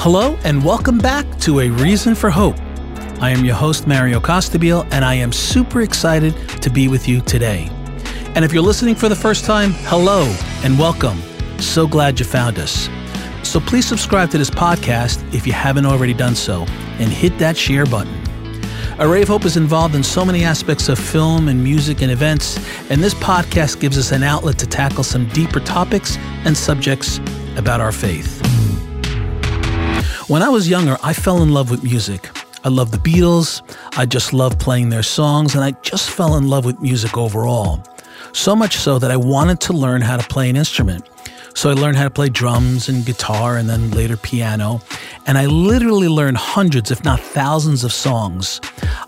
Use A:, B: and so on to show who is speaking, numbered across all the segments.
A: Hello, and welcome back to A Reason for Hope. I am your host, Mario Costabile, and I am super excited to be with you today. And if you're listening for the first time, hello and welcome. So glad you found us. So please subscribe to this podcast if you haven't already done so, and hit that share button. Array of Hope is involved in so many aspects of film and music and events, and this podcast gives us an outlet to tackle some deeper topics and subjects about our faith. When I was younger, I fell in love with music. I loved the Beatles, I just loved playing their songs, and I just fell in love with music overall. So much so that I wanted to learn how to play an instrument. So I learned how to play drums and guitar and then later piano. And I literally learned hundreds, if not thousands, of songs.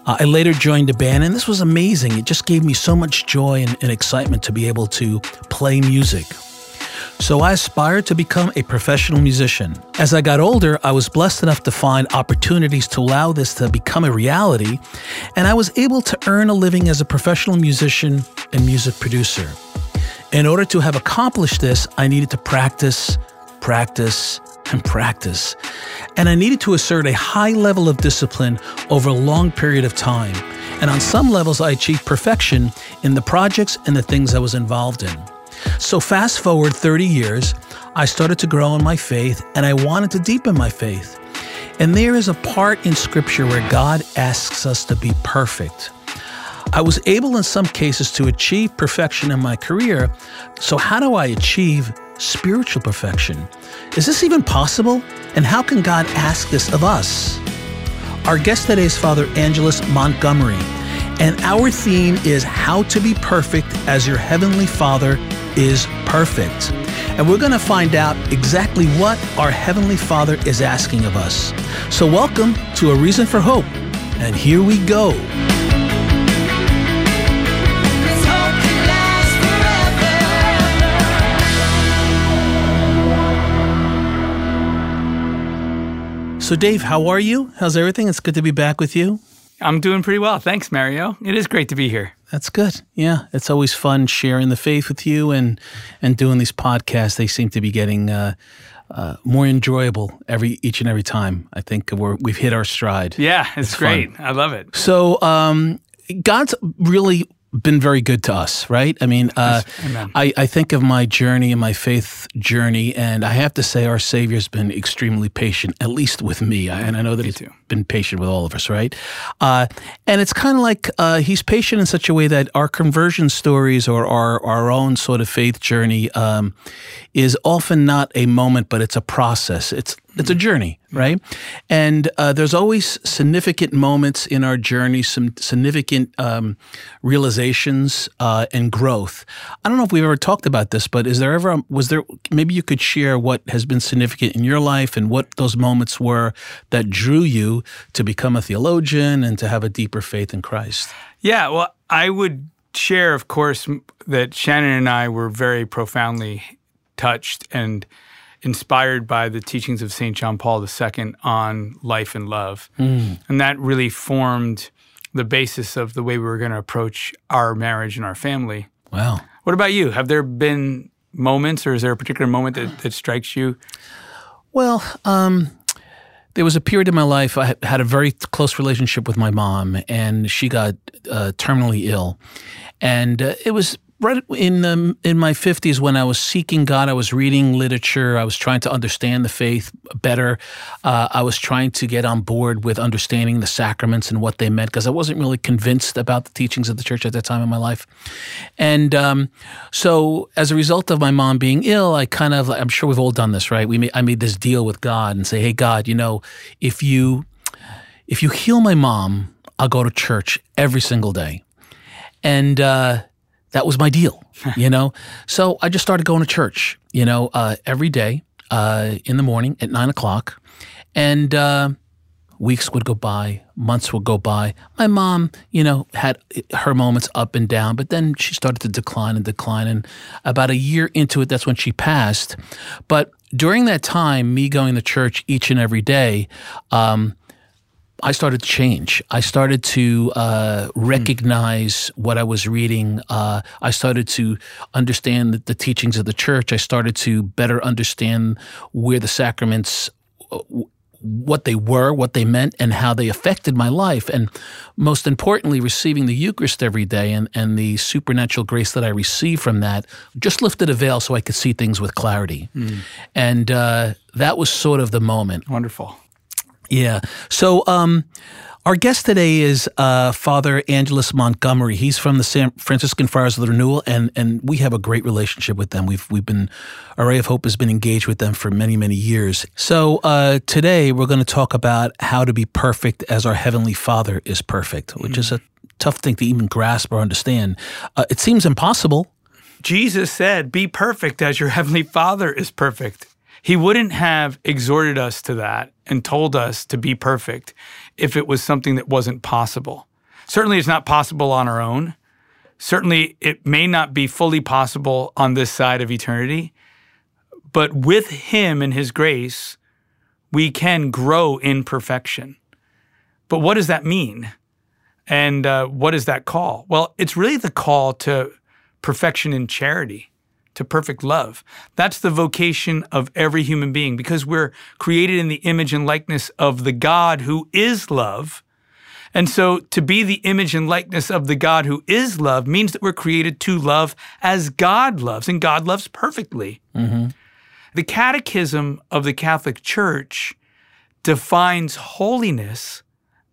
A: Uh, I later joined a band, and this was amazing. It just gave me so much joy and, and excitement to be able to play music. So I aspired to become a professional musician. As I got older, I was blessed enough to find opportunities to allow this to become a reality, and I was able to earn a living as a professional musician and music producer. In order to have accomplished this, I needed to practice, practice, and practice. And I needed to assert a high level of discipline over a long period of time. And on some levels, I achieved perfection in the projects and the things I was involved in. So, fast forward 30 years, I started to grow in my faith and I wanted to deepen my faith. And there is a part in Scripture where God asks us to be perfect. I was able in some cases to achieve perfection in my career. So, how do I achieve spiritual perfection? Is this even possible? And how can God ask this of us? Our guest today is Father Angelus Montgomery, and our theme is How to Be Perfect as Your Heavenly Father is Perfect. And we're going to find out exactly what our Heavenly Father is asking of us. So, welcome to A Reason for Hope. And here we go. So, Dave, how are you? How's everything? It's good to be back with you.
B: I'm doing pretty well. Thanks, Mario. It is great to be here.
A: That's good. Yeah, it's always fun sharing the faith with you and and doing these podcasts. They seem to be getting uh, uh, more enjoyable every each and every time. I think we're we've hit our stride.
B: Yeah, it's,
A: It's fun.
B: great. I love it.
A: So, um, God's really been very good to us, right? I mean, uh. I, I think of my journey and my faith journey, and I have to say, our Savior's been extremely patient, at least with me. I- And I know that He's
B: too.
A: Been patient with all of us, right? Uh, and it's kind of like uh, He's patient in such a way that our conversion stories or our, our own sort of faith journey um, is often not a moment, but it's a process. It's it's a journey, right? And uh, there's always significant moments in our journey, some significant um, realizations uh, and growth. I don't know if we've ever talked about this, but is there ever was there maybe you could share what has been significant in your life and what those moments were that drew you to become a theologian and to have a deeper faith in Christ?
B: Yeah, well, I would share, of course, that Shannon and I were very profoundly touched and inspired by the teachings of St. John Paul II on life and love. And that really formed the basis of the way we were going to approach our marriage and our family.
A: Wow.
B: What about you? Have there been moments, or is there a particular moment that, that strikes you?
A: Well, um, there was a period in my life I had- a very close relationship with my mom, and she got uh, terminally ill, and uh, it was right in um, in my fifties when I was seeking God. I was reading literature. I was trying to understand the faith better. Uh, I was trying to get on board with understanding the sacraments and what they meant because I wasn't really convinced about the teachings of the church at that time in my life. And um, so, as a result of my mom being ill, I kind of, I'm sure we've all done this, right? We made, I made this deal with God and say, hey, God, you know, if you, if you heal my mom, I'll go to church every single day. And uh, that was my deal, you know? So I just started going to church, you know, uh, every day uh, in the morning at nine o'clock. And, uh, Weeks would go by, months would go by. My mom, you know, had her moments up and down, but then she started to decline and decline. And about a year into it, that's when she passed. But during that time, me going to church each and every day, um, I started to change. I started to uh, recognize what I was reading. Uh, I started to understand the, the teachings of the church. I started to better understand where the sacraments, uh, what they were, what they meant, and how they affected my life. And most importantly, receiving the Eucharist every day and, and the supernatural grace that I received from that just lifted a veil so I could see things with clarity. And uh, that was sort of the moment.
B: Wonderful.
A: Yeah. So, um, our guest today is uh, Father Angelus Montgomery. He's from the San Franciscan Friars of the Renewal, and and we have a great relationship with them. We've we've been Array of Hope has been engaged with them for many many years. So uh, today we're going to talk about how to be perfect as our heavenly Father is perfect, which is a tough thing to even grasp or understand. Uh, it seems impossible.
B: Jesus said, Be perfect as your heavenly Father is perfect. He wouldn't have exhorted us to that and told us to be perfect if it was something that wasn't possible. Certainly, it's not possible on our own. Certainly, it may not be fully possible on this side of eternity. But with Him and His grace, we can grow in perfection. But what does that mean? And uh, what is that call? Well, it's really the call to perfection in charity, to perfect love. That's the vocation of every human being because we're created in the image and likeness of the God who is love. And so to be the image and likeness of the God who is love means that we're created to love as God loves, and God loves perfectly. Mm-hmm. The Catechism of the Catholic Church defines holiness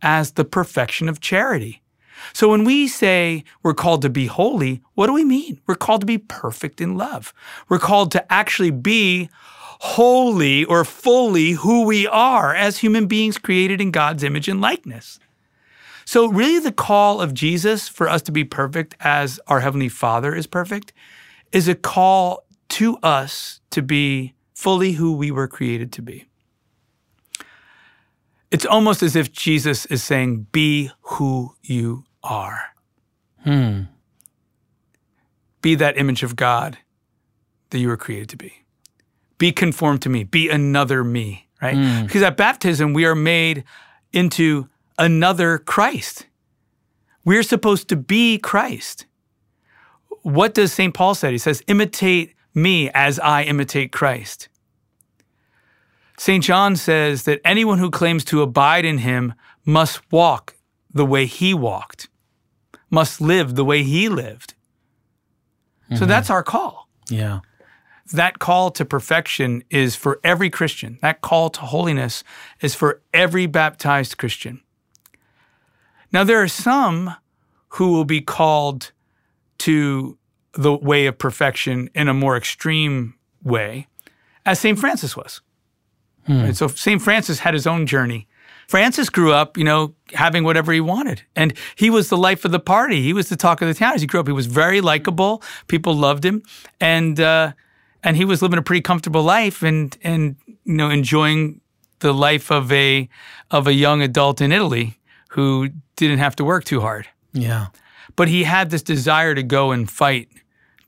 B: as the perfection of charity. So when we say we're called to be holy, what do we mean? We're called to be perfect in love. We're called to actually be wholly or fully who we are as human beings created in God's image and likeness. So, really, the call of Jesus for us to be perfect as our Heavenly Father is perfect is a call to us to be fully who we were created to be. It's almost as if Jesus is saying, Be who you are. Hmm. Be that image of God that you were created to be. Be conformed to me. Be another me, right? Hmm. Because at baptism, we are made into another Christ. We're supposed to be Christ. What does St. Paul say? He says, imitate me as I imitate Christ. St. John says that anyone who claims to abide in him must walk the way he walked, must live the way he lived. So mm-hmm. that's our call.
A: Yeah.
B: That call to perfection is for every Christian. That call to holiness is for every baptized Christian. Now, there are some who will be called to the way of perfection in a more extreme way, as St. Francis was. Hmm. And so St. Francis had his own journey. Francis grew up, you know, having whatever he wanted. And he was the life of the party. He was the talk of the town. As he grew up, he was very likable. People loved him. And uh, and he was living a pretty comfortable life and and you know, enjoying the life of a of a young adult in Italy who didn't have to work too hard.
A: Yeah.
B: But he had this desire to go and fight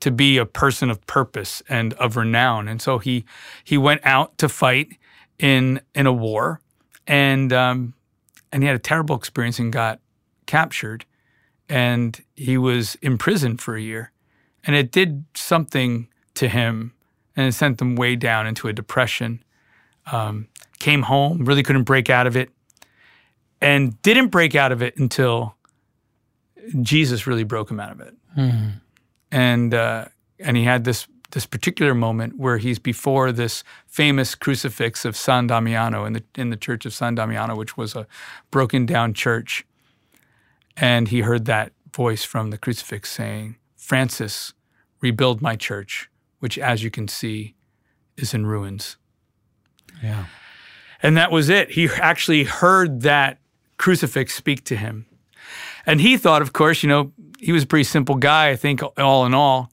B: to be a person of purpose and of renown. And so he he went out to fight in in a war, and um, and he had a terrible experience and got captured, and he was imprisoned for a year, and it did something to him, and it sent him way down into a depression. Um, came home, really couldn't break out of it, and didn't break out of it until Jesus really broke him out of it. And uh, and he had this this particular moment where he's before this famous crucifix of San Damiano in the in the church of San Damiano, which was a broken down church. And he heard that voice from the crucifix saying, Francis, rebuild my church, which as you can see is in ruins.
A: Yeah.
B: And that was it. He actually heard that crucifix speak to him. And he thought, of course, you know, he was a pretty simple guy, I think, all in all.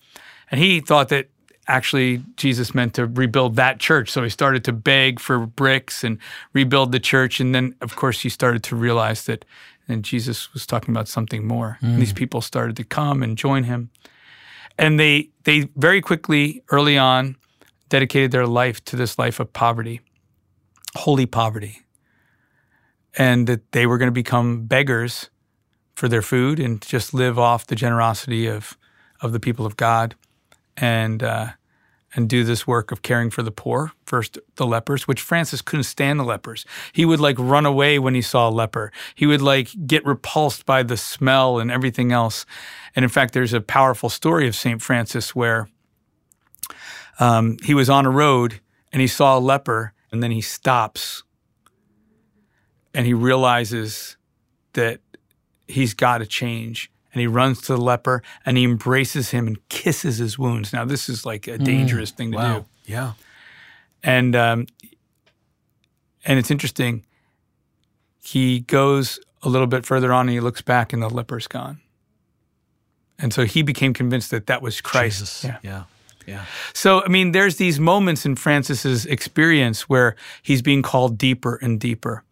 B: And he thought that actually Jesus meant to rebuild that church. So he started to beg for bricks and rebuild the church. And then, of course, he started to realize that and Jesus was talking about something more. And mm. these people started to come and join him. And they they very quickly, early on, dedicated their life to this life of poverty, holy poverty. and that they were going to become beggars for their food and just live off the generosity of of the people of God, and uh, and do this work of caring for the poor. First, the lepers, which Francis couldn't stand the lepers. He would like run away when he saw a leper. He would like get repulsed by the smell and everything else. And in fact, there's a powerful story of Saint Francis where um, he was on a road and he saw a leper, and then he stops and he realizes that he's got to change. And he runs to the leper and he embraces him and kisses his wounds. Now, this is like a dangerous thing to do.
A: Yeah.
B: And um, and it's interesting. He goes a little bit further on and he looks back and the leper's gone. And so he became convinced that that was Christ.
A: Jesus.
B: Yeah.
A: Yeah. Yeah.
B: So, I mean, there's these moments in Francis's experience where he's being called deeper and deeper.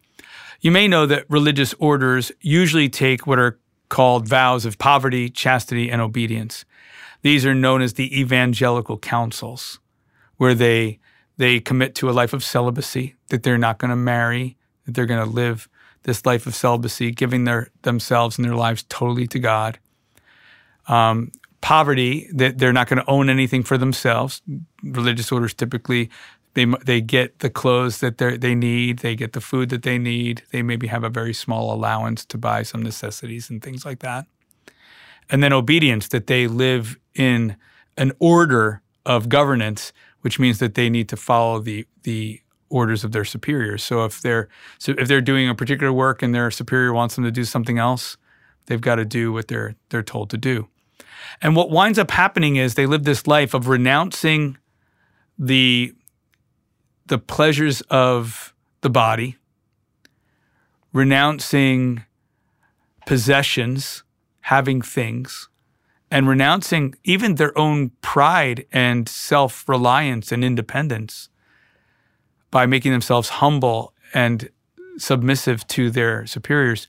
B: You may know that religious orders usually take what are called vows of poverty, chastity, and obedience. These are known as the evangelical counsels, where they they commit to a life of celibacy, that they're not going to marry, that they're going to live this life of celibacy, giving their themselves and their lives totally to God. Um, poverty, that they're not going to own anything for themselves. Religious orders typically they they get the clothes that they they need, they get the food that they need. They maybe have a very small allowance to buy some necessities and things like that. And then obedience, that they live in an order of governance, which means that they need to follow the the orders of their superiors. So if they're so if they're doing a particular work and their superior wants them to do something else, they've got to do what they're they're told to do. And what winds up happening is they live this life of renouncing the the pleasures of the body, renouncing possessions, having things, and renouncing even their own pride and self reliance and independence by making themselves humble and submissive to their superiors.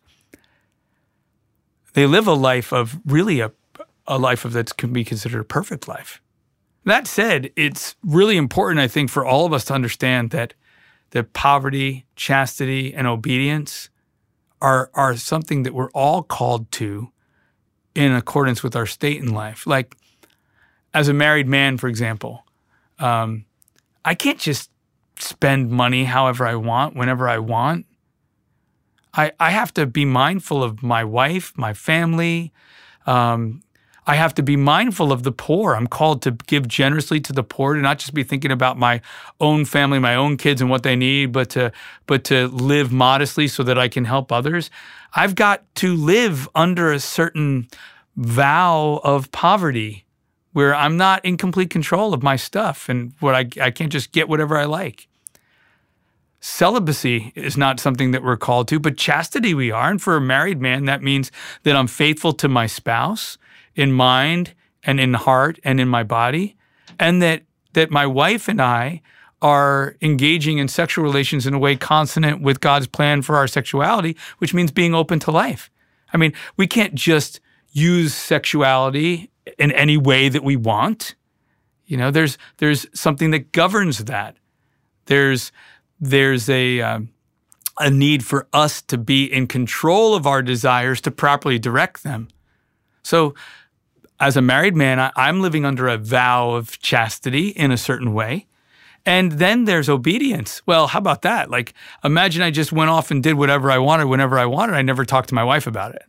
B: They live a life of really a, a life of that can be considered a perfect life. That said, it's really important, I think, for all of us to understand that that poverty, chastity, and obedience are are something that we're all called to in accordance with our state in life. Like as a married man, for example, um, I can't just spend money however I want, whenever I want. I, I have to be mindful of my wife, my family. Um, I have to be mindful of the poor. I'm called to give generously to the poor, to not just be thinking about my own family, my own kids and what they need, but to but to live modestly so that I can help others. I've got to live under a certain vow of poverty where I'm not in complete control of my stuff and what I I can't just get whatever I like. Celibacy is not something that we're called to, but chastity we are. And for a married man, that means that I'm faithful to my spouse in mind and in heart and in my body, and that that my wife and I are engaging in sexual relations in a way consonant with God's plan for our sexuality, which means being open to life. I mean, we can't just use sexuality in any way that we want. You know, there's there's something that governs that. There's there's a um, a need for us to be in control of our desires to properly direct them. So, as a married man, I, I'm living under a vow of chastity in a certain way. And then there's obedience. Well, how about that? Like, imagine I just went off and did whatever I wanted whenever I wanted. I never talked to my wife about it.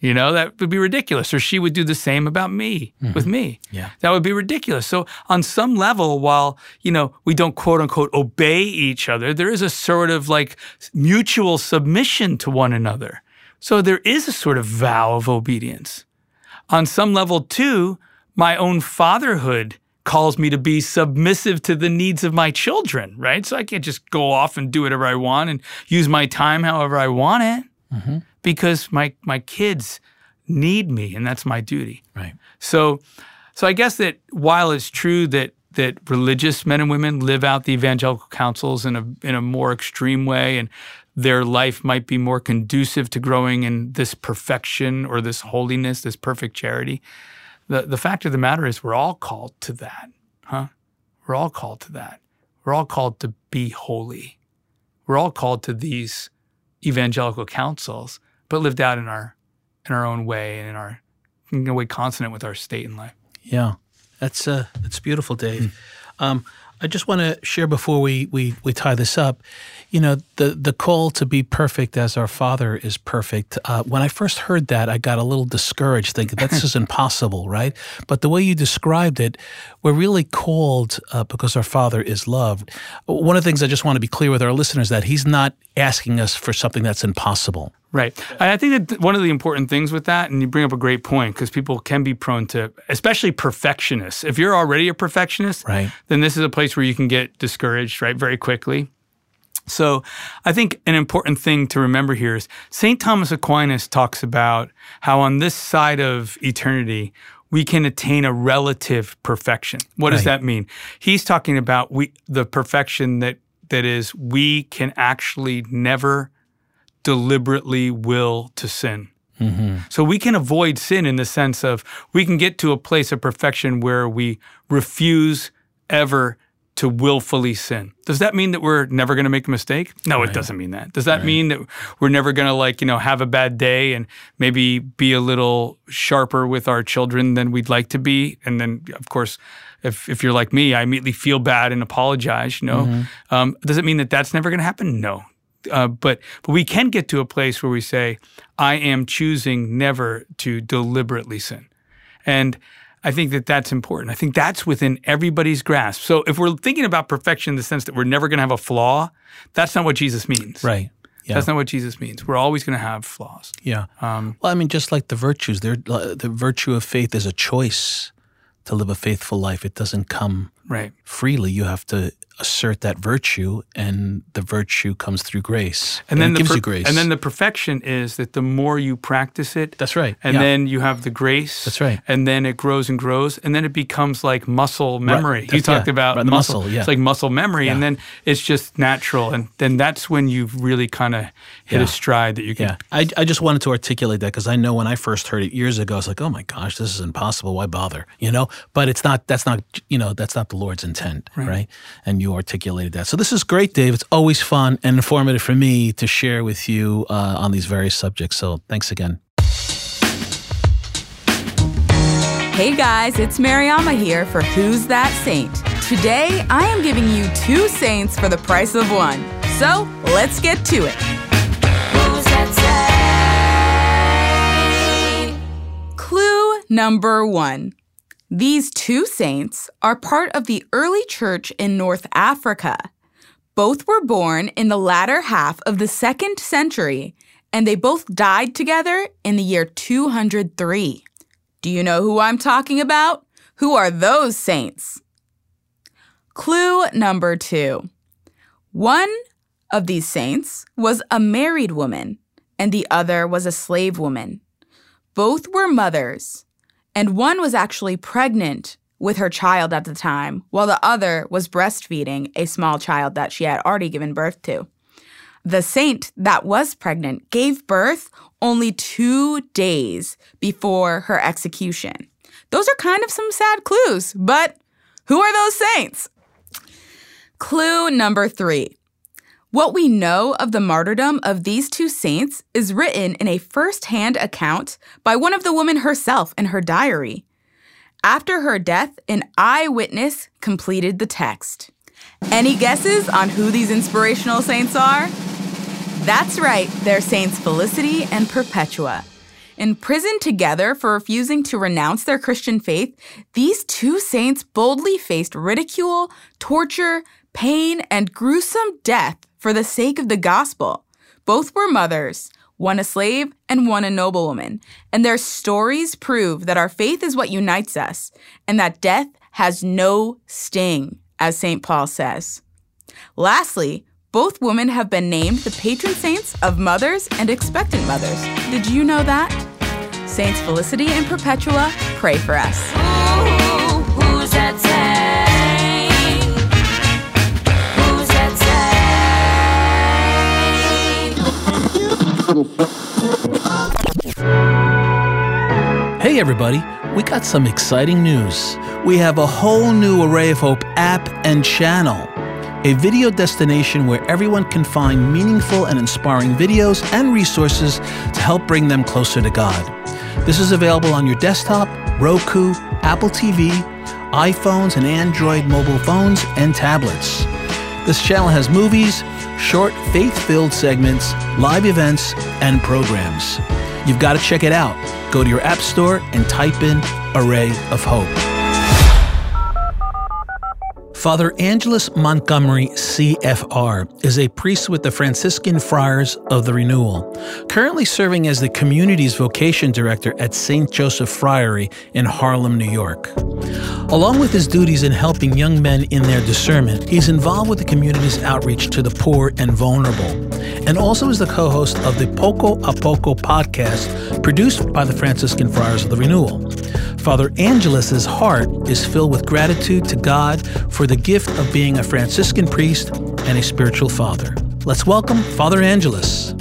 B: You know, that would be ridiculous. Or she would do the same about me mm-hmm. with me.
A: Yeah.
B: That would be ridiculous. So, on some level, while, you know, we don't quote unquote obey each other, there is a sort of like mutual submission to one another. So, there is a sort of vow of obedience. On some level, too, my own fatherhood calls me to be submissive to the needs of my children, right? So, I can't just go off and do whatever I want and use my time however I want it mm-hmm. because my, my kids need me and that's my duty.
A: Right.
B: So, so I guess that while it's true that that religious men and women live out the evangelical counsels in a in a more extreme way, and their life might be more conducive to growing in this perfection or this holiness, this perfect charity. The the fact of the matter is, we're all called to that, huh? We're all called to that. We're all called to be holy. We're all called to these evangelical counsels, but lived out in our in our own way and in our in a way consonant with our state in life.
A: Yeah, that's uh, that's beautiful, Dave. Um, I just want to share before we, we we tie this up. You know, the the call to be perfect as our Father is perfect. Uh, when I first heard that, I got a little discouraged, thinking that's just impossible, right? But the way you described it, we're really called uh, because our Father is loved. One of the things I just want to be clear with our listeners that He's not asking us for something that's impossible.
B: Right. I I think that one of the important things with that, and you bring up a great point, because people can be prone to, especially perfectionists. If you're already a perfectionist,
A: Right.
B: then this is a place where you can get discouraged, right, very quickly. So I think an important thing to remember here is St. Thomas Aquinas talks about how on this side of eternity, we can attain a relative perfection. What does that mean? He's talking about we the perfection that that is we can actually never deliberately will to sin. So we can avoid sin in the sense of we can get to a place of perfection where we refuse ever to willfully sin. Does that mean that we're never going to make a mistake? No, it doesn't mean that. Does that mean that we're never going to like, you know, have a bad day and maybe be a little sharper with our children than we'd like to be? And then of course, if, if you're like me, I immediately feel bad and apologize, you know. Um, does it mean that that's never going to happen? No. Uh, but but we can get to a place where we say, I am choosing never to deliberately sin, and I think that that's important. I think that's within everybody's grasp. So if we're thinking about perfection in the sense that we're never going to have a flaw, that's not what Jesus means.
A: Right. Yeah.
B: That's not what Jesus means. We're always going to have flaws.
A: Yeah.
B: Um,
A: well, I mean, just like the virtues, they're, uh, the virtue of faith is a choice to live a faithful life. It doesn't come
B: right.
A: freely. You have to assert that virtue, and the virtue comes through grace.
B: And then
A: it
B: the
A: gives
B: per-
A: you grace.
B: And then the perfection is that the more you practice it,
A: that's right.
B: and
A: yeah.
B: then you have the grace.
A: That's right.
B: And then it grows and grows, and then it becomes like muscle memory. you talked
A: yeah.
B: about
A: Right,
B: muscle.
A: muscle, yeah.
B: It's like muscle memory, and then it's just natural, and then that's when you've really kind of hit
A: Yeah.
B: a stride that you can.
A: Yeah, I, I just wanted to articulate that because I know when I first heard it years ago, I was like, "Oh my gosh, this is impossible. Why bother?" You know. But it's not. That's not. You know, that's not the Lord's intent, right? And you articulated that. So this is great, Dave. It's always fun and informative for me to share with you uh, on these various subjects. So thanks again.
C: Hey guys, it's Mariama here for Who's That Saint? Today, I am giving you two saints for the price of one. So, let's get to it.
D: Who's that saint?
C: Clue number one. These two saints are part of the early church in North Africa. Both were born in the latter half of the second century, and they both died together in the year 203. Do you know who I'm talking about? Who are those saints? Clue number two. One of these saints was a married woman, and the other was a slave woman. Both were mothers, and one was actually pregnant with her child at the time, while the other was breastfeeding a small child that she had already given birth to. The saint that was pregnant gave birth only two days before her execution. Those are kind of some sad clues, but who are those saints? Clue number three. What we know of the martyrdom of these two saints is written in a first hand account by one of the women herself in her diary. After her death, an eyewitness completed the text. Any guesses on who these inspirational saints are? That's right, they're Saints Felicity and Perpetua. Imprisoned together for refusing to renounce their Christian faith, these two saints boldly faced ridicule, torture, pain, and gruesome death for the sake of the gospel. Both were mothers, one a slave and one a noblewoman, and their stories prove that our faith is what unites us, and that death has no sting, as St. Paul says. Lastly, both women have been named the patron saints of mothers and expectant mothers. Did you know that? Saints Felicity and Perpetua, pray for us.
D: Ooh,
A: Hey, everybody, we got some exciting news. We have a whole new Array of Hope app and channel. a video destination where everyone can find meaningful and inspiring videos and resources to help bring them closer to God. This is available on your desktop, Roku, Apple TV, iPhones, and Android mobile phones and tablets. This channel has movies, short faith filled segments, live events, and programs. You've got to check it out. Go to your App Store and type in Array of Hope. Father Angelus Montgomery, CFR, is a priest with the Franciscan Friars of the Renewal, currently serving as the community's vocation director at St. Joseph Friary in Harlem, New York. Along with his duties in helping young men in their discernment, he's involved with the community's outreach to the poor and vulnerable, and also is the co host of the Poco a Poco podcast produced by the Franciscan Friars of the Renewal. Father Angelus's heart is filled with gratitude to God for the gift of being a Franciscan priest and a spiritual father. Let's welcome Father Angelus.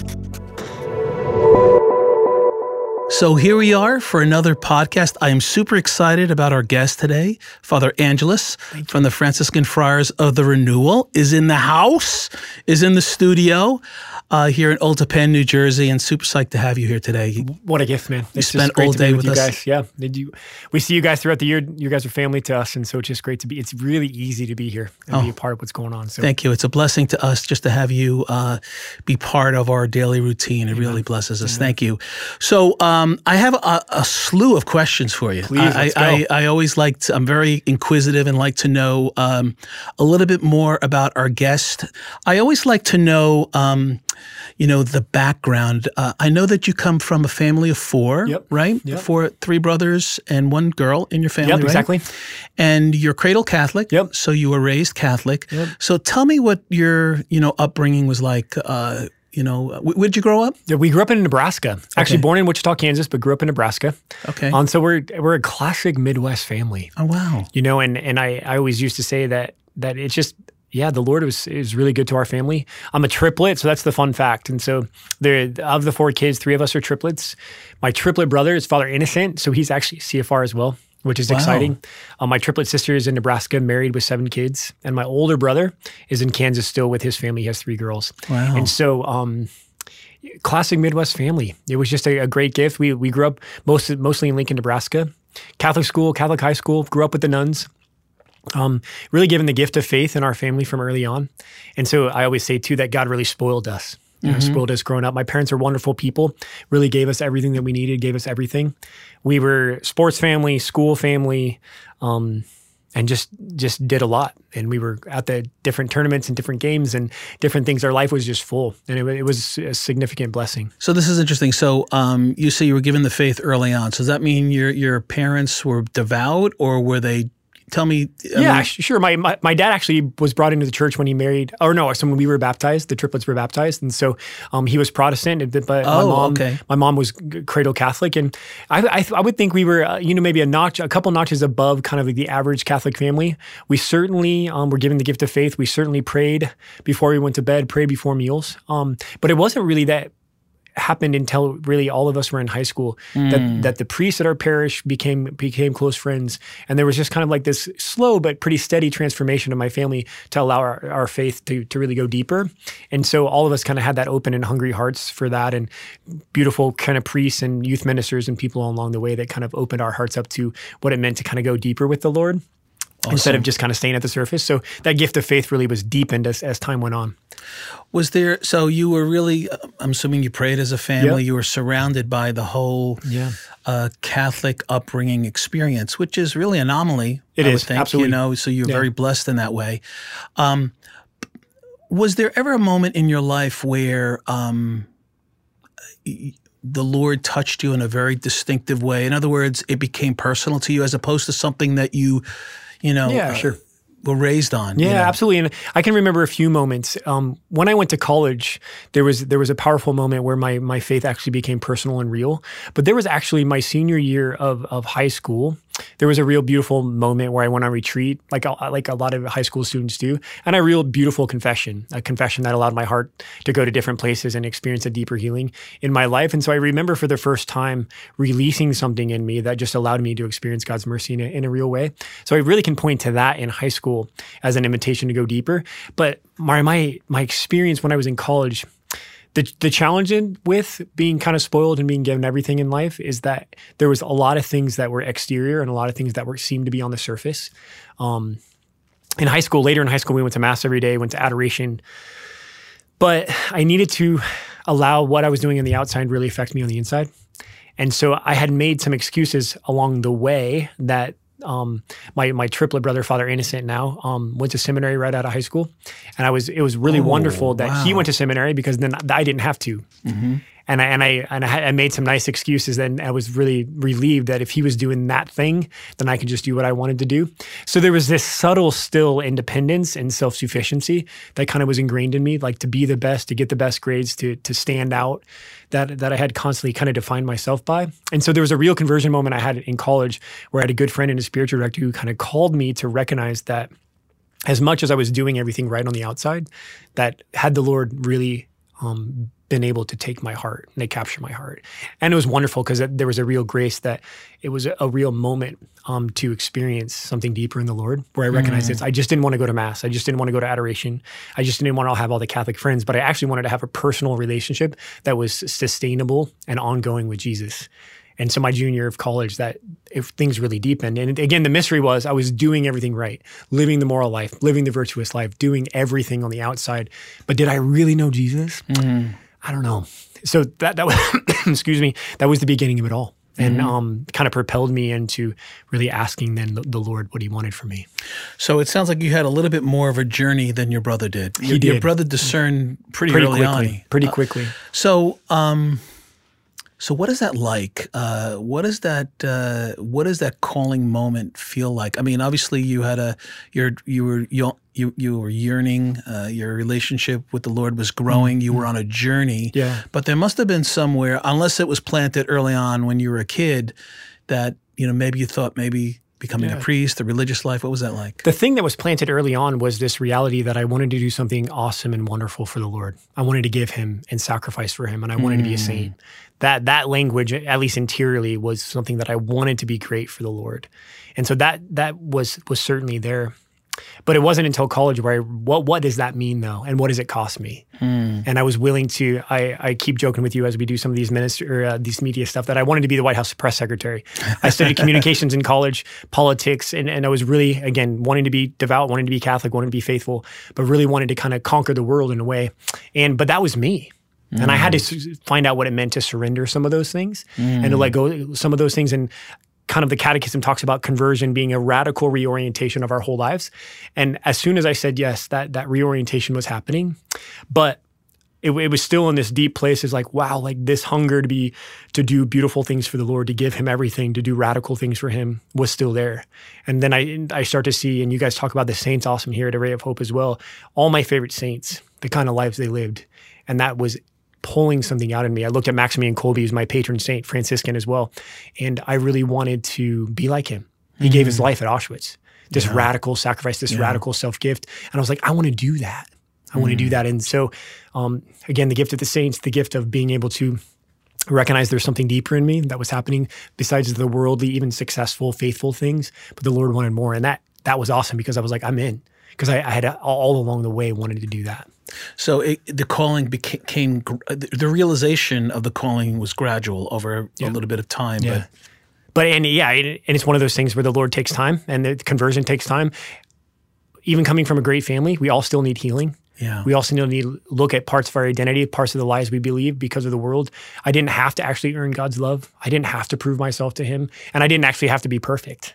A: So here we are for another podcast. I am super excited about our guest today. Father Angelus from the Franciscan Friars of the Renewal is in the house, is in the studio uh, here in Old Tappan, New Jersey, and super psyched to have you here today.
E: What a gift, man! It's
A: spent all day
E: with,
A: with
E: you
A: us.
E: guys. Yeah, Did you, we see you guys throughout the year. You guys are family to us, and so it's just great to be. It's really easy to be here and be a part of what's going on. So
A: Oh. Thank you. It's a blessing to us just to have you uh, be part of our daily routine. It really blesses us. Thank you. So um, I have a, a slew of questions for you.
E: Please,
A: I, I,
E: go.
A: I, I always like to, I'm very inquisitive and like to know um, a little bit more about our guest. I always like to know, um, you know, the background. Uh, I know that you come from a family of four,
E: Yep.
A: right?
E: Yep.
A: Four, three brothers and one girl in your family,
E: Yep,
A: right?
E: exactly.
A: And you're cradle Catholic.
E: Yep.
A: So you were raised Catholic. Yep. So tell me what your, you know, upbringing was like. Uh, you know, where'd you grow up?
E: Yeah, we grew up in Nebraska. Actually,
A: Okay.
E: born in Wichita, Kansas, but grew up in Nebraska.
A: Okay.
E: Um, so we're we're a classic Midwest family.
A: oh wow.
E: You know, and and I I always used to say that that it's just. Yeah, the Lord was is really good to our family. I'm a triplet, so that's the fun fact. And so, there of the four kids, three of us are triplets. My triplet brother is Father Innocent, so he's actually CFR as well, which is
A: Wow.
E: exciting. Uh, my triplet sister is in Nebraska, married with seven kids, and my older brother is in Kansas still with his family. He has three girls.
A: Wow.
E: And so, um, classic Midwest family. It was just a, a great gift. We we grew up most, mostly in Lincoln, Nebraska, Catholic school, Catholic high school. Grew up with the nuns. Um, really given the gift of faith in our family from early on, and so I always say too that God really spoiled us. You know, spoiled us growing up. My parents are wonderful people. Really gave us everything that we needed. Gave us everything. We were sports family, school family, um, and just just did a lot. And we were at the different tournaments and different games and different things. Our life was just full, and it, it was a significant blessing.
A: So this is interesting. So um, you say you were given the faith early on. So does that mean your your parents were devout, or were they? Tell me. I
E: yeah,
A: mean,
E: sure. My, my my dad actually was brought into the church when he married, or no, so when we were baptized, the triplets were baptized, and so um, he was Protestant, but my
A: Oh,
E: mom,
A: okay.
E: my mom was cradle Catholic, and I, I I would think we were, uh, you know, maybe a notch, a couple notches above kind of like the average Catholic family. We certainly um, were given the gift of faith. We certainly prayed before we went to bed, prayed before meals, um, but it wasn't really that happened until really all of us were in high school that mm. that the priests at our parish became became close friends. And there was just kind of like this slow but pretty steady transformation of my family to allow our, our faith to, to really go deeper. And so all of us kind of had that open and hungry hearts for that and beautiful kind of priests and youth ministers and people along the way that kind of opened our hearts up to what it meant to kind of go deeper with the lord instead of just kind of staying at the surface so that gift of faith really was deepened as, as time went on
A: was there? So you were really? uh, I'm assuming you prayed as a family.
E: Yep.
A: You were surrounded by the whole
E: Yeah.
A: uh, Catholic upbringing experience, which is really an anomaly.
E: It
A: I
E: is,
A: think,
E: absolutely.
A: You know, so you're
E: Yeah.
A: very blessed in that way. Um, was there ever a moment in your life where um, the Lord touched you in a very distinctive way? In other words, it became personal to you as opposed to something that you, you know,
E: Yeah,
A: uh,
E: sure.
A: were raised on.
E: Yeah,
A: you know?
E: absolutely. And I can remember a few moments. Um, when I went to college, there was there was a powerful moment where my my faith actually became personal and real. But there was actually my senior year of of high school. There was a real beautiful moment where I went on retreat, like a, like a lot of high school students do, and a real beautiful confession, a confession that allowed my heart to go to different places and experience a deeper healing in my life. And so I remember for the first time releasing something in me that just allowed me to experience God's mercy in a, in a real way. So I really can point to that in high school as an invitation to go deeper. But my my my experience when I was in college the the challenge in, with being kind of spoiled and being given everything in life is that there was a lot of things that were exterior and a lot of things that were seemed to be on the surface. Um, in high school, later in high school, we went to mass every day, went to adoration, but I needed to allow what I was doing on the outside really affect me on the inside. And so I had made some excuses along the way that um, my my triplet brother, Father Innocent, now um, went to seminary right out of high school, and I was it was really
A: Oh,
E: wonderful that he went to seminary because then I didn't have to, and I and I and I, made some nice excuses. Then I was really relieved that if he was doing that thing, then I could just do what I wanted to do. So there was this subtle, still independence and self sufficiency that kind of was ingrained in me, like to be the best, to get the best grades, to to stand out. That that I had constantly kind of defined myself by. And so there was a real conversion moment I had in college where I had a good friend and a spiritual director who kind of called me to recognize that as much as I was doing everything right on the outside, that had the Lord really um, been able to take my heart and to capture my heart. And it was wonderful because there was a real grace that it was a, a real moment um, to experience something deeper in the Lord where I recognized it's, I just didn't want to go to Mass. I just didn't want to go to adoration. I just didn't want to have all the Catholic friends, but I actually wanted to have a personal relationship that was sustainable and ongoing with Jesus. And so my junior year of college, that if things really deepened. And again, the mystery was I was doing everything right, living the moral life, living the virtuous life, doing everything on the outside. But did I really know Jesus? I don't know. So that that was excuse me, that was the beginning of it all. And um, kind of propelled me into really asking then the, the Lord what He wanted from me.
A: So it sounds like you had a little bit more of a journey than your brother did. Your, your
E: did.
A: brother discerned pretty,
E: Pretty
A: early
E: quickly.
A: on.
E: Pretty quickly.
A: So, um, so what is that like? Uh, what is that? Uh, what does that calling moment feel like? I mean, obviously, you had a, you're, you were, you, you, you were yearning. Uh, your relationship with the Lord was growing. You were on a journey.
E: Yeah.
A: But there must have been somewhere, unless it was planted early on when you were a kid, that you know maybe you thought maybe becoming a priest, the religious life. What was that like?
E: The thing that was planted early on was this reality that I wanted to do something awesome and wonderful for the Lord. I wanted to give Him and sacrifice for Him, and I wanted to be a mm. saint. That that language, at least interiorly, was something that I wanted to be great for the Lord, and so that that was was certainly there. But it wasn't until college where I, what what does that mean though, and what does it cost me? Hmm. And I was willing to. I, I keep joking with you as we do some of these minister uh, these media stuff that I wanted to be the White House press secretary. I studied communications in college, politics, and, and I was really again wanting to be devout, wanting to be Catholic, wanting to be faithful, but really wanted to kind of conquer the world in a way. And but that was me. And I had to hmm. s- find out what it meant to surrender some of those things and to hmm. let go of some of those things. And kind of the catechism talks about conversion being a radical reorientation of our whole lives. And as soon as I said yes, that that reorientation was happening. But it, it was still in this deep place is like wow like this hunger to be to do beautiful things for the lord to give him everything to do radical things for him was still there and then i i start to see and you guys talk about the saints awesome here at array of hope as well all my favorite saints the kind of lives they lived and that was pulling something out in me. I looked at maximilian kolbe who's my patron saint franciscan as well and i really wanted to be like him. He gave his life at auschwitz. This radical sacrifice this radical self-gift. And i was like i want to do that. I want to do that. And so, um, again, the gift of the saints, the gift of being able to recognize there's something deeper in me that was happening besides the worldly, even successful, faithful things. But the Lord wanted more, and that that was awesome because I was like, I'm in. Because I, I had all along the way wanted to do that.
A: So it, the calling became the realization of the calling was gradual over a little bit of time. But
E: But and yeah, it, and it's one of those things where the Lord takes time and the conversion takes time. Even coming from a great family, we all still need healing.
A: Yeah.
E: We also need to look at parts of our identity, parts of the lies we believe because of the world. I didn't have to actually earn God's love. I didn't have to prove myself to Him, and I didn't actually have to be perfect.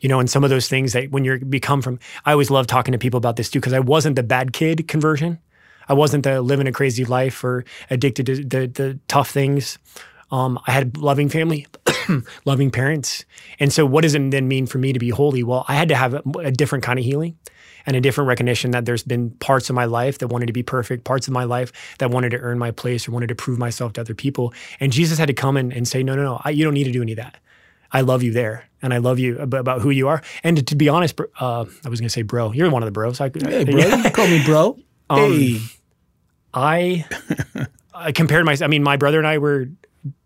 E: You know, and some of those things that when you become from, I always love talking to people about this too because I wasn't the bad kid conversion. I wasn't the living a crazy life or addicted to the, the tough things. Um, I had loving family, loving parents. And so, what does it then mean for me to be holy? Well, I had to have a, a different kind of healing and a different recognition that there's been parts of my life that wanted to be perfect, parts of my life that wanted to earn my place or wanted to prove myself to other people. And Jesus had to come in and say, no, no, no, I, you don't need to do any of that. I love you there, and I love you ab- about who you are. And to, to be honest, uh, I was going to say, bro, you're one of the bros. I,
A: Hey, bro, you call me bro. hey,
E: I, I compared my. I mean, my brother and I were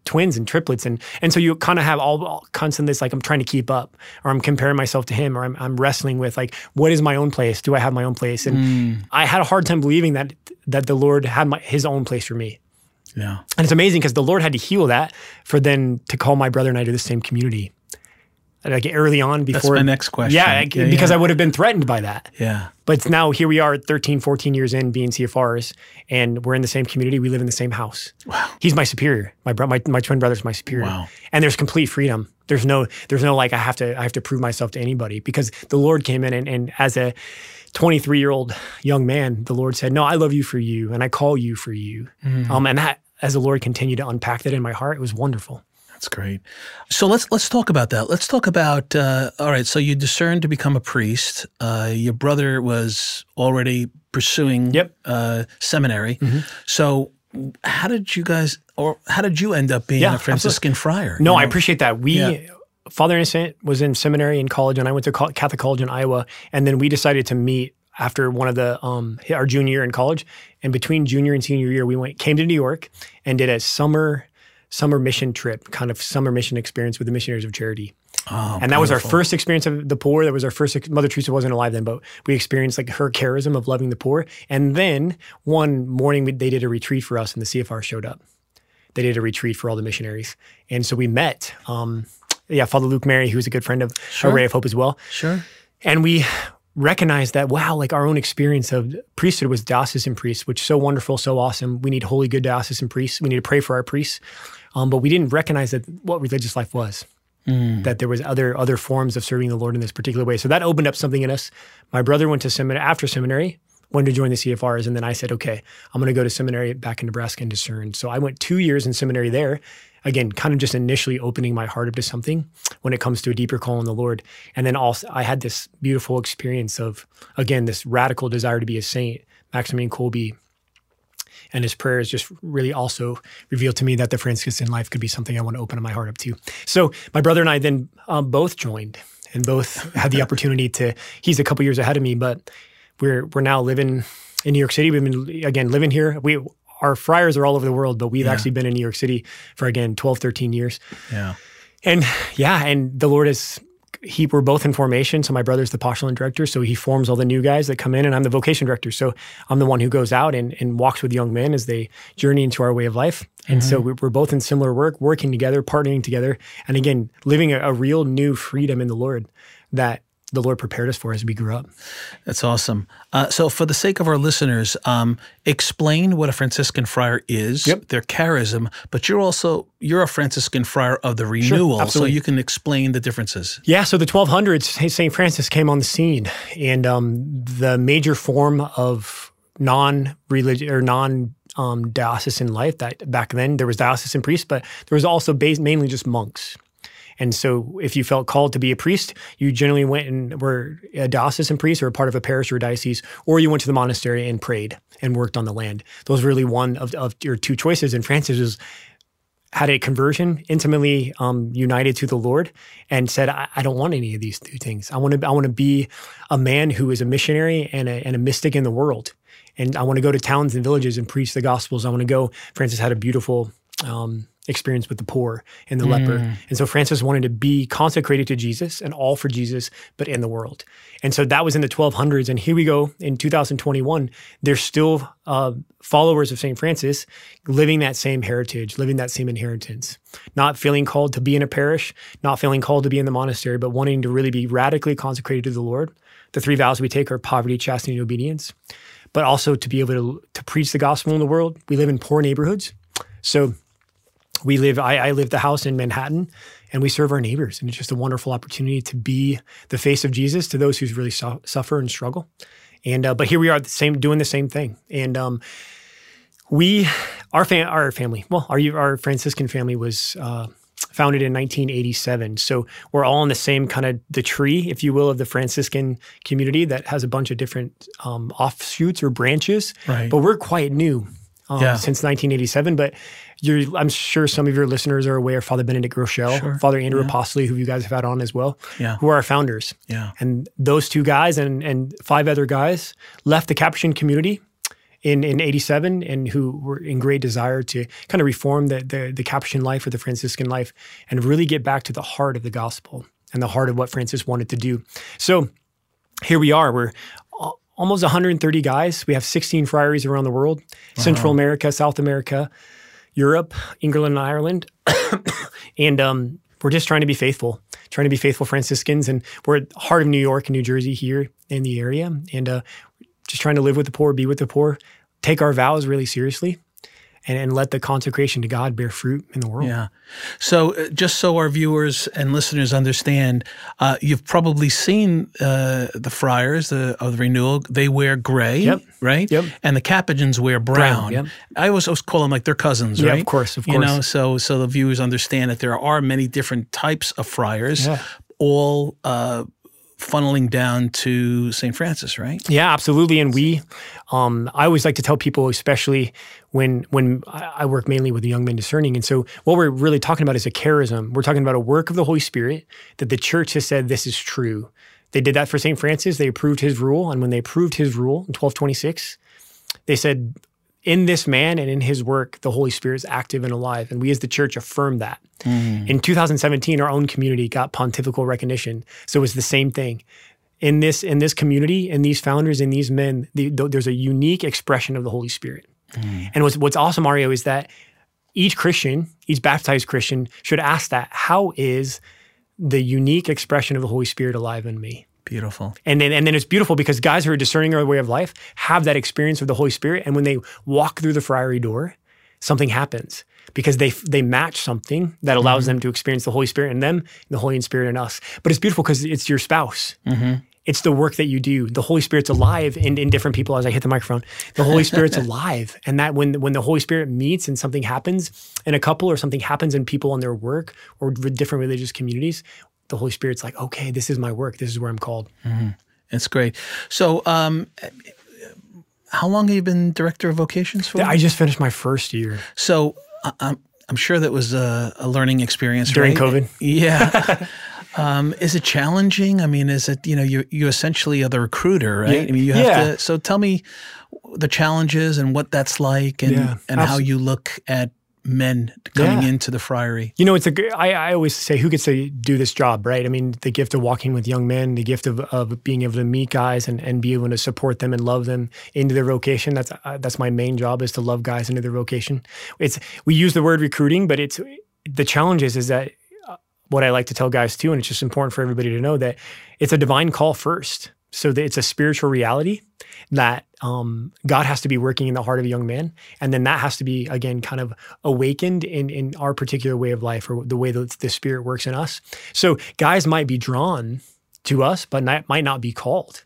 E: twins and triplets, and and so you kind of have all, all constant this like I'm trying to keep up, or I'm comparing myself to him, or I'm I'm wrestling with like what is my own place? Do I have my own place? And I had a hard time believing that that the Lord had my, His own place for me.
A: Yeah.
E: And it's amazing because the Lord had to heal that for then to call my brother and I to the same community. Like early on before.
A: That's my next question.
E: Yeah,
A: Yeah,
E: because
A: yeah.
E: I would have been threatened by that.
A: Yeah.
E: But now here we are 13, 14 years in being CFRs and we're in the same community. We live in the same house. Wow. He's my superior. My bro- my, my twin brother's my superior.
A: Wow.
E: And there's complete freedom. There's no there's no like I have to I have to prove myself to anybody because the Lord came in and, and as a 23 year old young man, the Lord said, No, I love you for you and I call you for you. Um, and that as the Lord continued to unpack that in my heart, it was wonderful.
A: That's great. So let's let's talk about that. Let's talk about. Uh, all right. So you discerned to become a priest. Uh, your brother was already pursuing
E: Yep.
A: uh, seminary. So how did you guys, or how did you end up being
E: Yeah,
A: a Franciscan friar?
E: No,
A: You
E: I appreciate that. We,
A: Yeah.
E: Father Innocent was in seminary in college, and I went to Catholic college in Iowa. And then we decided to meet after one of the um, our junior year in college. And between junior and senior year, we went came to New York and did a summer summer mission trip, kind of summer mission experience with the Missionaries of Charity.
A: Oh,
E: and that was our first experience of the poor. That was our first. ex- Mother Teresa wasn't alive then, but we experienced like her charism of loving the poor. And then one morning, we, they did a retreat for us, and the CFR showed up. They did a retreat for all the missionaries, and so we met. Um, yeah, Father Luke Mary, who was a good friend of
A: Sure.
E: Array of Hope as well,
A: Sure.
E: and we recognized that wow, like our own experience of priesthood was diocesan priests, which is so wonderful, so awesome. We need holy, good diocesan priests. We need to pray for our priests, um, but we didn't recognize that what religious life was that there was other other forms of serving the Lord in this particular way. So that opened up something in us. My brother went to seminary after seminary, wanted to join the CFRs, and then I said, okay, I'm going to go to seminary back in Nebraska and discern. So I went two years in seminary there. Again, kind of just initially opening my heart up to something when it comes to a deeper call on the Lord. And then also, I had this beautiful experience of, again, this radical desire to be a saint. Maximilian Kolbe and his prayers just really also revealed to me that the Franciscan life could be something I want to open my heart up to. So my brother and I then um, both joined and both had the opportunity to. He's a couple years ahead of me, but we're we're now living in New York City. We've been again living here. We our friars are all over the world, but we've actually been in New York City for again 12, 13 years.
A: Yeah.
E: And yeah, and the Lord is he we're both in formation. So my brother's the postulant director, so he forms all the new guys that come in, and I'm the vocation director. So I'm the one who goes out and, and walks with young men as they journey into our way of life. And so mm-hmm. we- we're both in similar work, working together, partnering together, and again living a, a real new freedom in the Lord that the Lord prepared us for as we grew up.
A: That's awesome. Uh, so, for the sake of our listeners, um, explain what a Franciscan friar is.
E: Yep.
A: Their charism, but you're also you're a Franciscan friar of the renewal, so you can explain the differences.
E: Yeah, so the 1200s, St. Francis came on the scene, and um, the major form of non-religious or non um, diocesan life that back then there was diocesan priests, but there was also based mainly just monks. And so, if you felt called to be a priest, you generally went and were a diocesan priest or a part of a parish or a diocese, or you went to the monastery and prayed and worked on the land. Those were really one of, of your two choices. And Francis was had a conversion, intimately um, united to the Lord, and said, I, "I don't want any of these two things. I want to. I want to be a man who is a missionary and a, and a mystic in the world, and I want to go to towns and villages and preach the gospels. I want to go." Francis had a beautiful um, experience with the poor and the leper, and so Francis wanted to be consecrated to Jesus and all for Jesus, but in the world. And so that was in the 1200s, and here we go in 2021. There's still uh, followers of St. Francis living that same heritage, living that same inheritance, not feeling called to be in a parish, not feeling called to be in the monastery, but wanting to really be radically consecrated to the Lord. The three vows we take are poverty, chastity, and obedience, but also to be able to, to preach the gospel in the world. We live in poor neighborhoods. So we live, I, I live the house in Manhattan and we serve our neighbors. And it's just a wonderful opportunity to be the face of Jesus to those who really su- suffer and struggle. And, uh, but here we are the same, doing the same thing. And, um, we, our, fam- our family, well, our, our Franciscan family was uh, founded in 1987. So we're all in the same kind of the tree, if you will, of the Franciscan community that has a bunch of different um, offshoots or branches.
A: Right.
E: But we're quite new um,
A: Yeah.
E: since 1987. But you're, I'm sure some of your listeners are aware of Father Benedict Groeschel,
A: Sure.
E: Father Andrew
A: Yeah.
E: Apostoli, who you guys have had on as well,
A: Yeah.
E: who are our founders.
A: Yeah.
E: And those two guys and, and five other guys left the Capuchin community in, in 87 and who were in great desire to kind of reform the, the, the Capuchin life or the Franciscan life and really get back to the heart of the gospel and the heart of what Francis wanted to do. So here we are. We're almost 130 guys. We have 16 friaries around the world Central America, South America, Europe, England, and Ireland. and um, we're just trying to be faithful, trying to be faithful Franciscans. And we're at the heart of New York and New Jersey here in the area. And uh, just trying to live with the poor, be with the poor, take our vows really seriously, and, and let the consecration to God bear fruit in the world.
A: Yeah. So, uh, just so our viewers and listeners understand, uh, you've probably seen uh, the friars the, of the renewal. They wear gray,
E: Yep.
A: right?
E: Yep.
A: And the Capuchins wear brown.
E: yep.
A: I always, always call them like they're cousins,
E: Yeah, of course, of course.
A: You know, so so the viewers understand that there are many different types of friars,
E: Yeah.
A: all uh, funneling down to St. Francis, right?
E: Yeah, absolutely. And we, um, I always like to tell people, especially when when I work mainly with the young men discerning. And so, what we're really talking about is a charism. We're talking about a work of the Holy Spirit that the church has said this is true. They did that for St. Francis. They approved his rule, and when they approved his rule in 1226, they said, "In this man and in his work, the Holy Spirit is active and alive." And we, as the church, affirm that. Mm. In 2017, our own community got pontifical recognition. So it was the same thing in this in this community, in these founders, in these men, the, th- there's a unique expression of the Holy Spirit. Mm. And what's what's awesome, Mario, is that each Christian, each baptized Christian, should ask that: How is the unique expression of the Holy Spirit alive in me?
A: Beautiful.
E: And then, and then it's beautiful because guys who are discerning our way of life have that experience of the Holy Spirit, and when they walk through the friary door, something happens because they they match something that allows mm-hmm. them to experience the Holy Spirit in them, the Holy Spirit in us. But it's beautiful because it's your spouse. Mm-hmm. It's the work that you do. The Holy Spirit's alive in, in different people. As I hit the microphone, the Holy Spirit's alive, and that when when the Holy Spirit meets and something happens in a couple or something happens in people in their work or with different religious communities, the Holy Spirit's like, okay, this is my work. This is where I'm called.
A: That's great. So, um, how long have you been director of vocations for?
E: I just finished my first year.
A: So I'm I'm sure that was a, a learning experience
E: During
A: right?
E: COVID?
A: Yeah. um, is it challenging? I mean, is it you know you you essentially are the recruiter, right?
E: Yeah.
A: I mean, you have
E: Yeah.
A: to. So tell me the challenges and what that's like, and
E: Yeah,
A: and how you look at men coming
E: Yeah.
A: into the friary.
E: You know, it's a. I, I always say, who gets to do this job, right? I mean, the gift of walking with young men, the gift of, of being able to meet guys and, and be able to support them and love them into their vocation. That's uh, that's my main job is to love guys into their vocation. It's we use the word recruiting, but it's the challenge is is that uh, what I like to tell guys too, and it's just important for everybody to know that it's a divine call first. So that it's a spiritual reality that um, God has to be working in the heart of a young man, and then that has to be again kind of awakened in in our particular way of life or the way that the Spirit works in us. So guys might be drawn to us, but not, might not be called.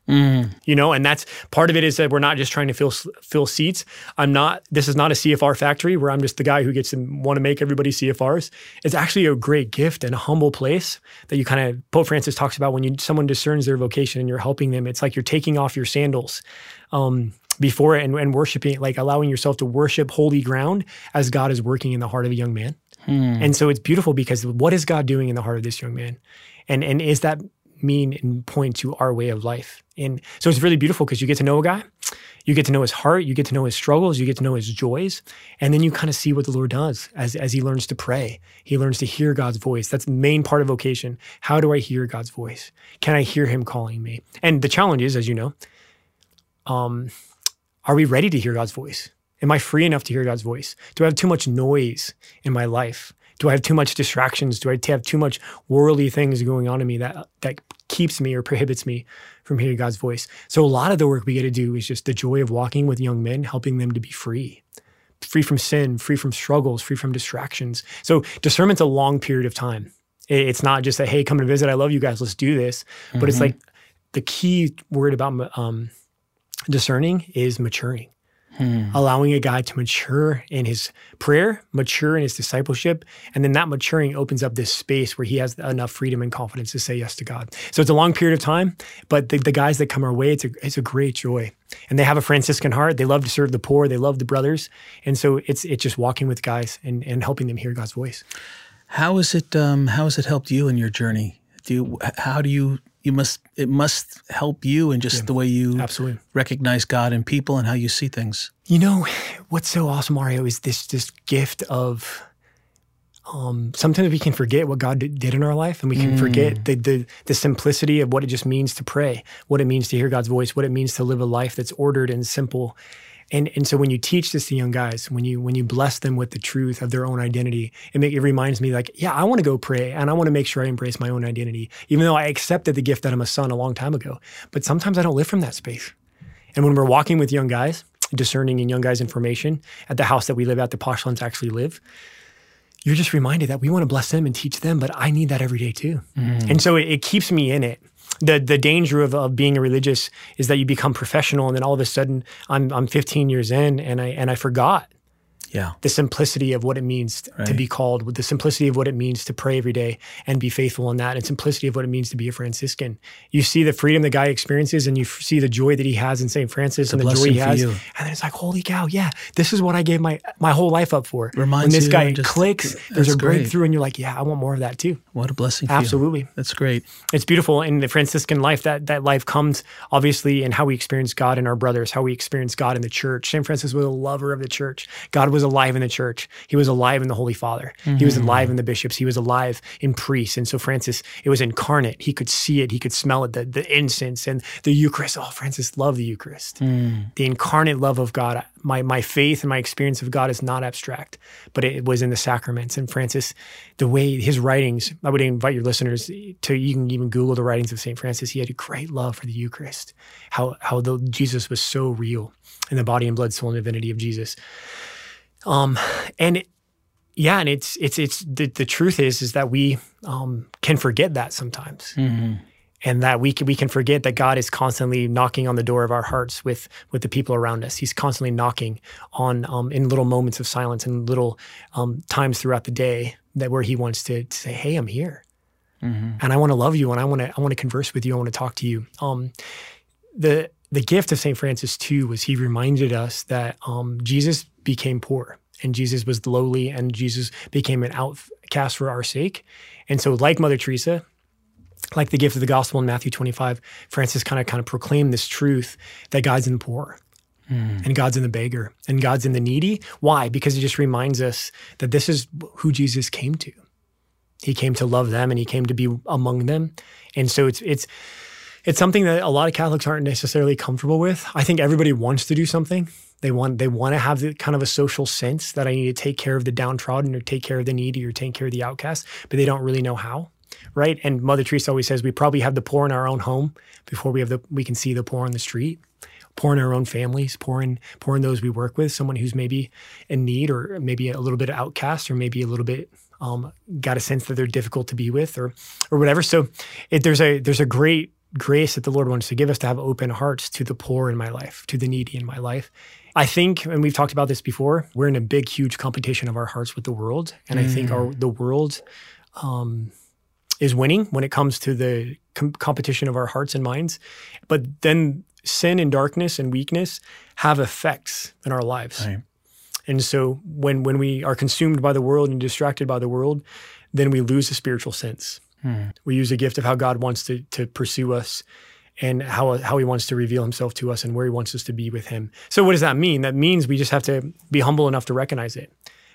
E: You know, and that's part of it is that we're not just trying to fill fill seats. I'm not. This is not a CFR factory where I'm just the guy who gets to want to make everybody CFRs. It's actually a great gift and a humble place that you kind of Pope Francis talks about when you someone discerns their vocation and you're helping them. It's like you're taking off your sandals um, before it and, and worshiping, like allowing yourself to worship holy ground as God is working in the heart of a young man. And so it's beautiful because what is God doing in the heart of this young man? And and is that mean and point to our way of life? And so it's really beautiful because you get to know a guy, you get to know his heart, you get to know his struggles, you get to know his joys, and then you kind of see what the Lord does as as he learns to pray. He learns to hear God's voice. That's the main part of vocation. How do I hear God's voice? Can I hear him calling me? And the challenge is, as you know, um, are we ready to hear God's voice? Am I free enough to hear God's voice? Do I have too much noise in my life? Do I have too much distractions? Do I have too much worldly things going on in me that that keeps me or prohibits me from hearing God's voice? So a lot of the work we get to do is just the joy of walking with young men, helping them to be free. Free from sin, free from struggles, free from distractions. So discernment's a long period of time. It's not just a hey, come to visit. I love you guys. Let's do this. But it's like the key word about um, discerning is maturing. Allowing a guy to mature in his prayer, mature in his discipleship, and then that maturing opens up this space where he has enough freedom and confidence to say yes to God. So it's a long period of time, but the, the guys that come our way, it's a it's a great joy, and they have a Franciscan heart. They love to serve the poor. They love the brothers, and so it's it's just walking with guys and and helping them hear God's voice.
A: How is it? Um, how has it helped you in your journey? Do you, how do you? You must. It must help you in just the way you
E: Absolutely.
A: recognize God in people and how you see things.
E: You know what's so awesome, Mario, is this this gift of. Um, sometimes we can forget what God did in our life, and we can forget the, the the simplicity of what it just means to pray, what it means to hear God's voice, what it means to live a life that's ordered and simple. And and so when you teach this to young guys, when you when you bless them with the truth of their own identity, it make, it reminds me like, yeah, I want to go pray, and I want to make sure I embrace my own identity, even though I accepted the gift that I'm a son a long time ago. But sometimes I don't live from that space. And when we're walking with young guys, discerning in young guys' information at the house that we live at, the postulants actually live, you're just reminded that we want to bless them and teach them, but I need that every day too. Mm-hmm. And so it, it keeps me in it. The the danger of, of being a religious is that you become professional and then all of a sudden I'm I'm 15 years in and I and I forgot
A: Yeah.
E: the simplicity of what it means to be called, with the simplicity of what it means to pray every day and be faithful in that, and simplicity of what it means to be a Franciscan. You see the freedom the guy experiences, and you f- see the joy that he has in St. Francis and the joy he has,
A: you.
E: and then it's like, holy cow, yeah, this is what I gave my my whole life up for.
A: Reminds
E: when this guy
A: just-
E: clicks, there's a
A: great.
E: breakthrough, and you're like, yeah, I want more of that too.
A: What a blessing.
E: Absolutely.
A: That's great.
E: It's beautiful in the Franciscan life. That that life comes obviously in how we experience God in our brothers, how we experience God in the church. Saint Francis was a lover of the church. God was alive in the church. He was alive in the Holy Father. He was mm-hmm. alive in the bishops. He was alive in priests. And so Francis, it was incarnate. He could see it. He could smell it. The the incense and the Eucharist. Oh, Francis loved the Eucharist. Mm. The incarnate love of God. My my faith and my experience of God is not abstract, but it was in the sacraments. And Francis, the way his writings, I would invite your listeners to you can even Google the writings of Saint Francis. He had a great love for the Eucharist. How how the Jesus was so real in the body and blood, soul, and divinity of Jesus. Um, and it, yeah, and it's it's it's the, the truth is is that we um, can forget that sometimes and that we can, we can forget that God is constantly knocking on the door of our hearts with with the people around us. He's constantly knocking on um, in little moments of silence and little um, times throughout the day that where He wants to, to say, "Hey, I'm here, and I want to love you, and I want to I want to converse with you. I want to talk to you." Um, the the gift of Saint Francis too was he reminded us that um, Jesus became poor and Jesus was lowly and Jesus became an outcast for our sake. And so, like Mother Teresa, like the gift of the gospel in Matthew 25, Francis kind of kind of proclaimed this truth that God's in the poor. Hmm. And God's in the beggar and God's in the needy. Why? Because it just reminds us that this is who Jesus came to. He came to love them and he came to be among them. And so it's it's it's something that a lot of Catholics aren't necessarily comfortable with. I think everybody wants to do something. They want they want to have the kind of a social sense that I need to take care of the downtrodden or take care of the needy or take care of the outcast, but they don't really know how. Right. And Mother Teresa always says we probably have the poor in our own home before we have the we can see the poor on the street. Poor in our own families, poor in poor in those we work with, someone who's maybe in need or maybe a little bit outcast or maybe a little bit um, got a sense that they're difficult to be with or or whatever. So it, there's a there's a great grace that the Lord wants to give us to have open hearts to the poor in my life, to the needy in my life. I think, and we've talked about this before, we're in a big, huge competition of our hearts with the world, and I think our the world um, is winning when it comes to the com- competition of our hearts and minds. But then sin and darkness and weakness have effects in our lives.
A: Right.
E: And so when when we are consumed by the world and distracted by the world, then we lose the spiritual sense. We use the gift of how God wants to to pursue us and how how he wants to reveal himself to us and where he wants us to be with him. So what does that mean? That means we just have to be humble enough to recognize it.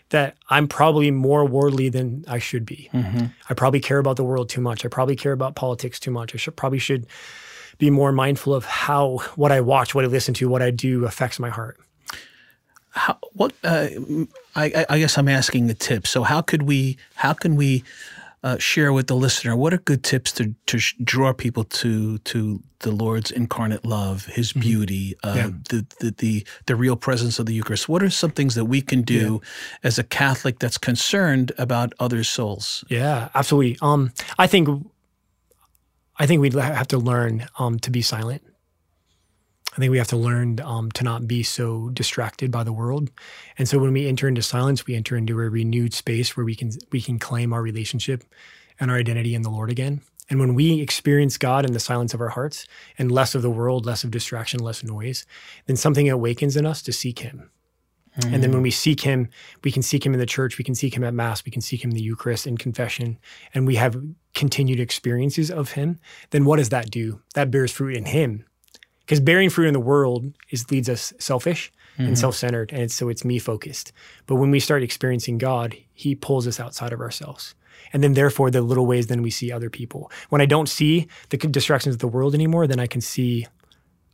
E: That I'm probably more worldly than I should be. I probably care about the world too much. I probably care about politics too much. I should probably should be more mindful of how what I watch, what I listen to, what I do affects my heart.
A: How, what uh, I, I- I guess I'm asking the tips. So how could we? How can we uh, share with the listener what are good tips to to sh- draw people to to the Lord's incarnate love, His beauty, uh,
E: Yeah.
A: the, the the the real presence of the Eucharist? What are some things that we can do as a Catholic that's concerned about other souls?
E: Yeah, absolutely. Um, I think I think we'd have to learn um, to be silent. I think we have to learn um, to not be so distracted by the world. And so when we enter into silence, we enter into a renewed space where we can we can claim our relationship and our identity in the Lord again. And when we experience God in the silence of our hearts and less of the world, less of distraction, less noise, then something awakens in us to seek Him. And then when we seek Him, we can seek Him in the church, we can seek Him at Mass, we can seek Him in the Eucharist in confession, and we have continued experiences of Him. Then what does that do? That bears fruit in Him because bearing fruit in the world is leads us selfish and mm-hmm. self-centered and it's, so it's me focused. But when we start experiencing god he pulls us outside of ourselves. And then therefore the little ways then we see other people. When i don't see the distractions of the world anymore then i can see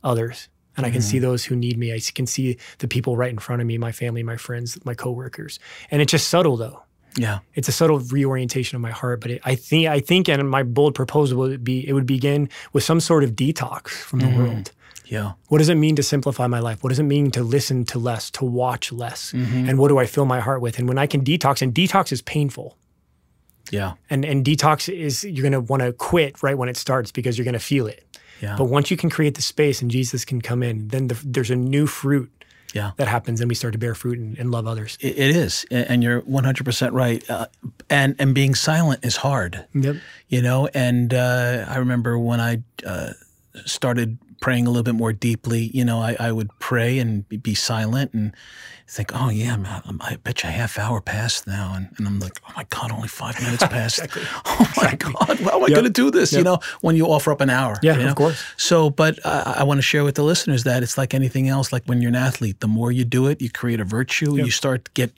E: others. And i can see mm-hmm. those who need me. I can see the people right in front of me my family my friends my coworkers. And it's just subtle though.
A: Yeah.
E: it's a subtle reorientation of my heart but it, i think i think and my bold proposal would be it would begin with some sort of detox from the mm-hmm. world
A: Yeah.
E: what does it mean to simplify my life? What does it mean to listen to less, to watch less? And what do I fill my heart with? And when I can detox, and detox is painful.
A: Yeah.
E: And and detox is you're gonna want to quit right when it starts because you're gonna feel it.
A: Yeah.
E: But once you can create the space and Jesus can come in, then the, there's a new fruit
A: Yeah.
E: that happens, and we start to bear fruit and, and love others.
A: It, it is, and you're 100% right. Uh, and and being silent is hard,
E: Yep.
A: you know. And uh, I remember when I uh, started praying a little bit more deeply, you know, I, I would pray and be, silent and think, oh yeah, I'm, I'm, I bet you a half hour passed now, and, and I'm like, oh my god, only five minutes passed. Oh my god, how am I going to do this? You know, when you offer up an hour.
E: Yeah,
A: you
E: of course.
A: So, but I, I want to share with the listeners that it's like anything else. Like when you're an athlete, the more you do it, you create a virtue. You start to get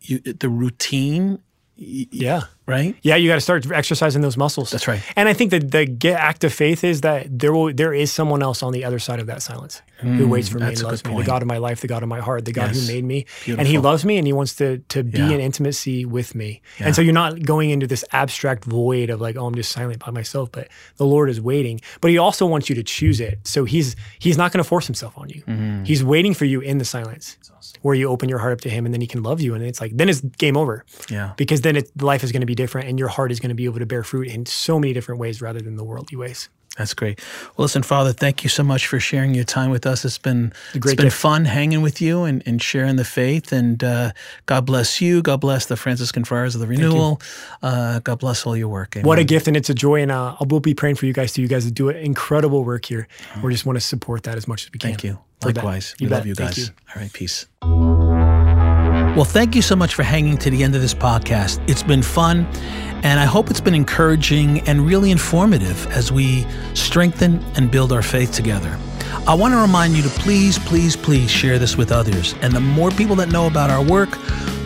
A: you, the routine.
E: Yeah.
A: Right.
E: Yeah, you got to start exercising those muscles.
A: That's right.
E: And I think that the get act of faith is that there will there is someone else on the other side of that silence who waits for me
A: Mm,
E: and loves me. The God of my life, the God of my heart, the God
A: Yes.
E: who made me, and He loves me and He wants to to be
A: Yeah.
E: in intimacy with me. And so you're not going into this abstract void of like, oh, I'm just silent by myself. But the Lord is waiting. But He also wants you to choose it. So He's He's not going to force Himself on you.
A: Mm-hmm.
E: He's waiting for you in the silence. Where you open your heart up to him, and then he can love you, and it's like then it's game over
A: Yeah.
E: because then it, life is going to be different and your heart is going to be able to bear fruit in so many different ways rather than the worldly ways.
A: That's great. Well, listen, Father, thank you so much for sharing your time with us. It's been it's been
E: gift.
A: fun hanging with you and, and sharing the faith. And uh, God bless you. God bless the Franciscan Friars of the Renewal. Uh, God bless all your work.
E: What a gift and it's a joy. And uh, we'll be praying for you guys too. You guys do incredible work here. We just want to support that as much as we can.
A: Thank you. Likewise.
E: You
A: we
E: bet.
A: love you guys.
E: you.
A: All right. Peace. Well, thank you so much for hanging to the end of this podcast. It's been fun, and I hope it's been encouraging and really informative as we strengthen and build our faith together. I want to remind you to please, please, please share this with others. And the more people that know about our work,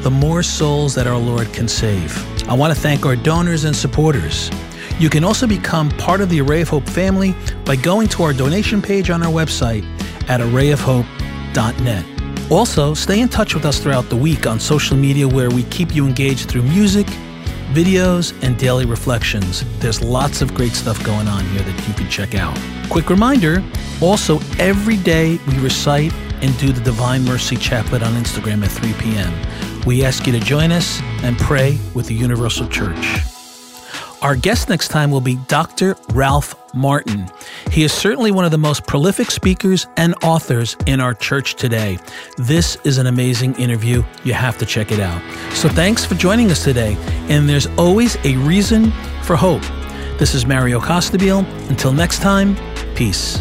A: the more souls that our Lord can save. I want to thank our donors and supporters. You can also become part of the Array of Hope family by going to our donation page on our website at arrayofhope.net. Also, stay in touch with us throughout the week on social media where we keep you engaged through music, videos, and daily reflections. There's lots of great stuff going on here that you can check out. Quick reminder also, every day we recite and do the Divine Mercy Chaplet on Instagram at 3 p.m. We ask you to join us and pray with the Universal Church. Our guest next time will be Dr. Ralph Martin. He is certainly one of the most prolific speakers and authors in our church today. This is an amazing interview. You have to check it out. So thanks for joining us today. And there's always a reason for hope. This is Mario Costabile. Until next time, peace.